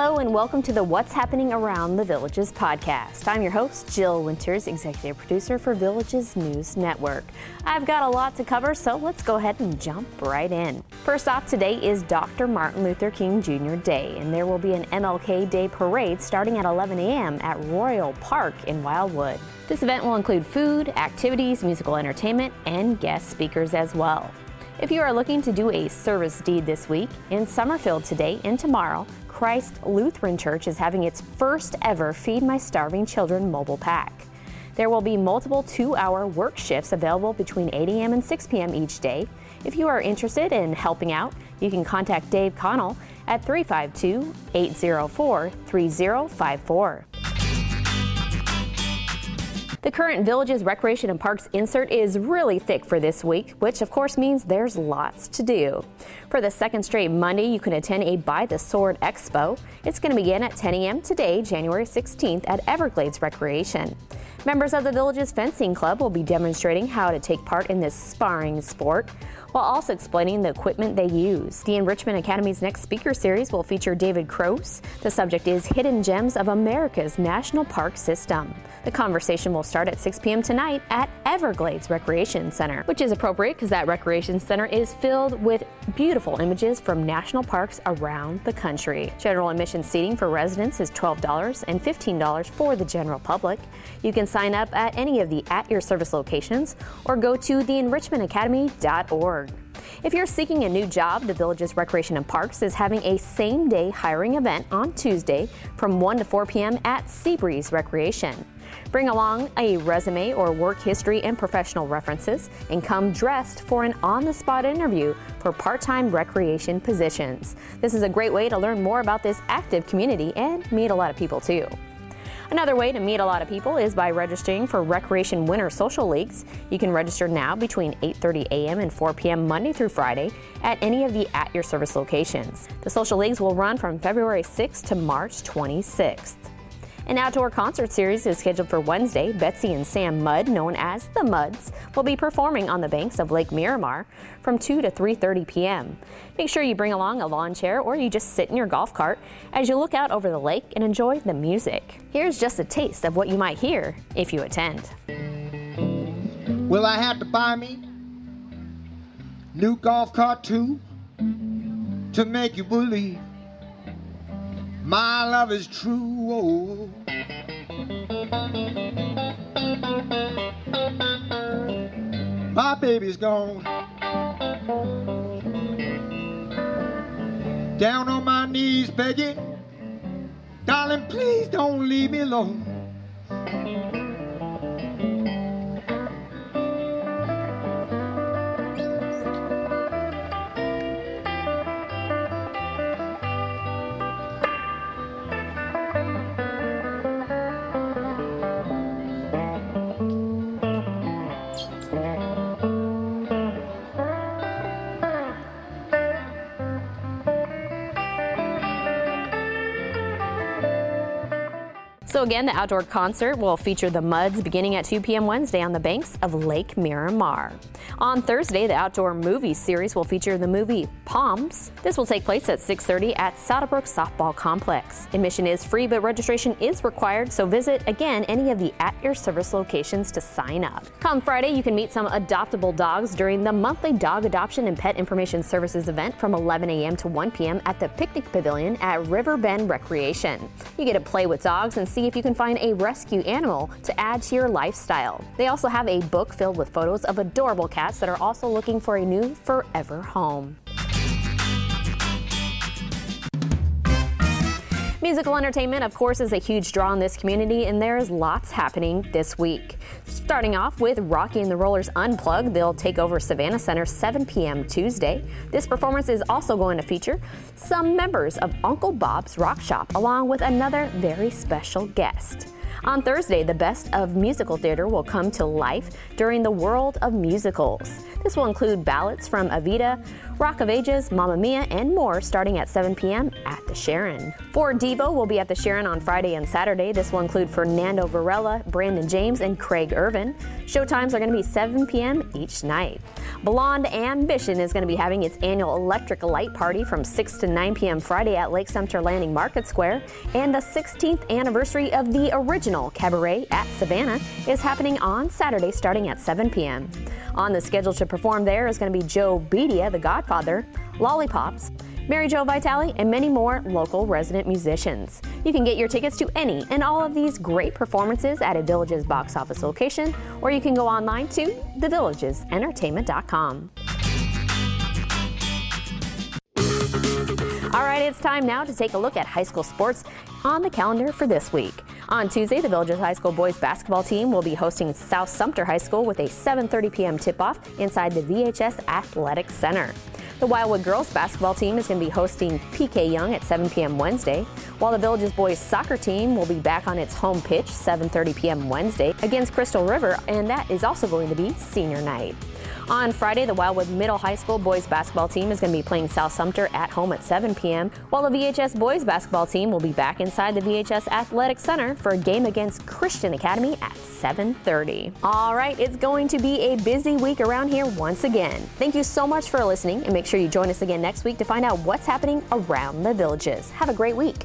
Hello, and welcome to the What's Happening Around the Villages podcast. I'm your host, Jill Winters, executive producer for Villages News Network. I've got a lot to cover, so let's go ahead and jump right in. First off, today is Dr. Martin Luther King Jr. Day, and there will be an MLK Day parade starting at 11 a.m. at Royal Park in Wildwood. This event will include food, activities, musical entertainment, and guest speakers as well. If you are looking to do a service deed this week, in Summerfield today and tomorrow, Christ Lutheran Church is having its first ever Feed My Starving Children mobile pack. There will be multiple two hour work shifts available between 8 a.m. and 6 p.m. each day. If you are interested in helping out, you can contact Dave Connell at 352 804 3054. The current Villages Recreation and Parks insert is really thick for this week, which of course means there's lots to do. For the second straight Monday, you can attend a By the Sword Expo. It's going to begin at 10 a.m. today, January 16th, at Everglades Recreation. Members of the Villages Fencing Club will be demonstrating how to take part in this sparring sport while also explaining the equipment they use. The Enrichment Academy's next speaker series will feature David Croce. The subject is Hidden Gems of America's National Park System. The conversation will start at 6 p.m. tonight at Everglades Recreation Center, which is appropriate because that recreation center is filled with beautiful images from national parks around the country. General admission seating for residents is $12 and $15 for the general public. You can sign up at any of the at your service locations or go to theenrichmentacademy.org. If you're seeking a new job, the Villages Recreation and Parks is having a same day hiring event on Tuesday from 1 to 4 p.m. at Seabreeze Recreation. Bring along a resume or work history and professional references and come dressed for an on the spot interview for part time recreation positions. This is a great way to learn more about this active community and meet a lot of people too. Another way to meet a lot of people is by registering for Recreation Winter Social Leagues. You can register now between 8:30 a.m. and 4 p.m. Monday through Friday at any of the at your service locations. The social leagues will run from February 6th to March 26th. An outdoor concert series is scheduled for Wednesday. Betsy and Sam Mudd, known as the Muds, will be performing on the banks of Lake Miramar from 2 to 3:30 p.m. Make sure you bring along a lawn chair or you just sit in your golf cart as you look out over the lake and enjoy the music. Here's just a taste of what you might hear if you attend. Will I have to buy me new golf cart too to make you believe my love is true? Oh. My baby's gone. Down on my knees begging, darling, please don't leave me alone. So, again, the outdoor concert will feature the Muds beginning at 2 p.m. Wednesday on the banks of Lake Miramar. On Thursday, the outdoor movie series will feature the movie Poms. This will take place at 6:30 at Saddlebrook Softball Complex. Admission is free, but registration is required, so visit again any of the at your service locations to sign up. Come Friday, you can meet some adoptable dogs during the monthly Dog Adoption and Pet Information Services event from 11 a.m. to 1 p.m. at the Picnic Pavilion at River Bend Recreation. You get to play with dogs and if you can find a rescue animal to add to your lifestyle. They also have a book filled with photos of adorable cats that are also looking for a new forever home. Musical entertainment, of course, is a huge draw in this community, and there is lots happening this week. Starting off with Rocky and the Rollers Unplugged, they'll take over Savannah Center 7 p.m. Tuesday. This performance is also going to feature some members of Uncle Bob's Rock Shop, along with another very special guest. On Thursday, the best of musical theater will come to life during the World of Musicals. This will include ballads from Evita, Rock of Ages, Mamma Mia, and more starting at 7 p.m. at the Sharon. For Devo will be at the Sharon on Friday and Saturday. This will include Fernando Varela, Brandon James, and Craig Irvin. Showtimes are going to be 7 p.m. each night. Blonde Ambition is going to be having its annual Electric Light Party from 6 to 9 p.m. Friday at Lake Sumter Landing Market Square. And the 16th anniversary of the original Cabaret at Savannah is happening on Saturday starting at 7 p.m. On the schedule to perform there is going to be Joe Bedia, the Godfather, Lollipops, Mary Jo Vitale, and many more local resident musicians. You can get your tickets to any and all of these great performances at a Villages box office location, or you can go online to thevillagesentertainment.com. All right, it's time now to take a look at high school sports on the calendar for this week. On Tuesday, the Villages High School boys basketball team will be hosting South Sumter High School with a 7:30 p.m. tip-off inside the VHS Athletic Center. The Wildwood girls basketball team is going to be hosting PK Yonge at 7 p.m. Wednesday, while the Villages boys soccer team will be back on its home pitch 7:30 p.m. Wednesday against Crystal River, and that is also going to be senior night. On Friday, the Wildwood Middle High School boys basketball team is going to be playing South Sumter at home at 7 p.m., while the VHS boys basketball team will be back inside the VHS Athletic Center for a game against Christian Academy at 7:30. All right, it's going to be a busy week around here once again. Thank you so much for listening, and make sure you join us again next week to find out what's happening around the villages. Have a great week.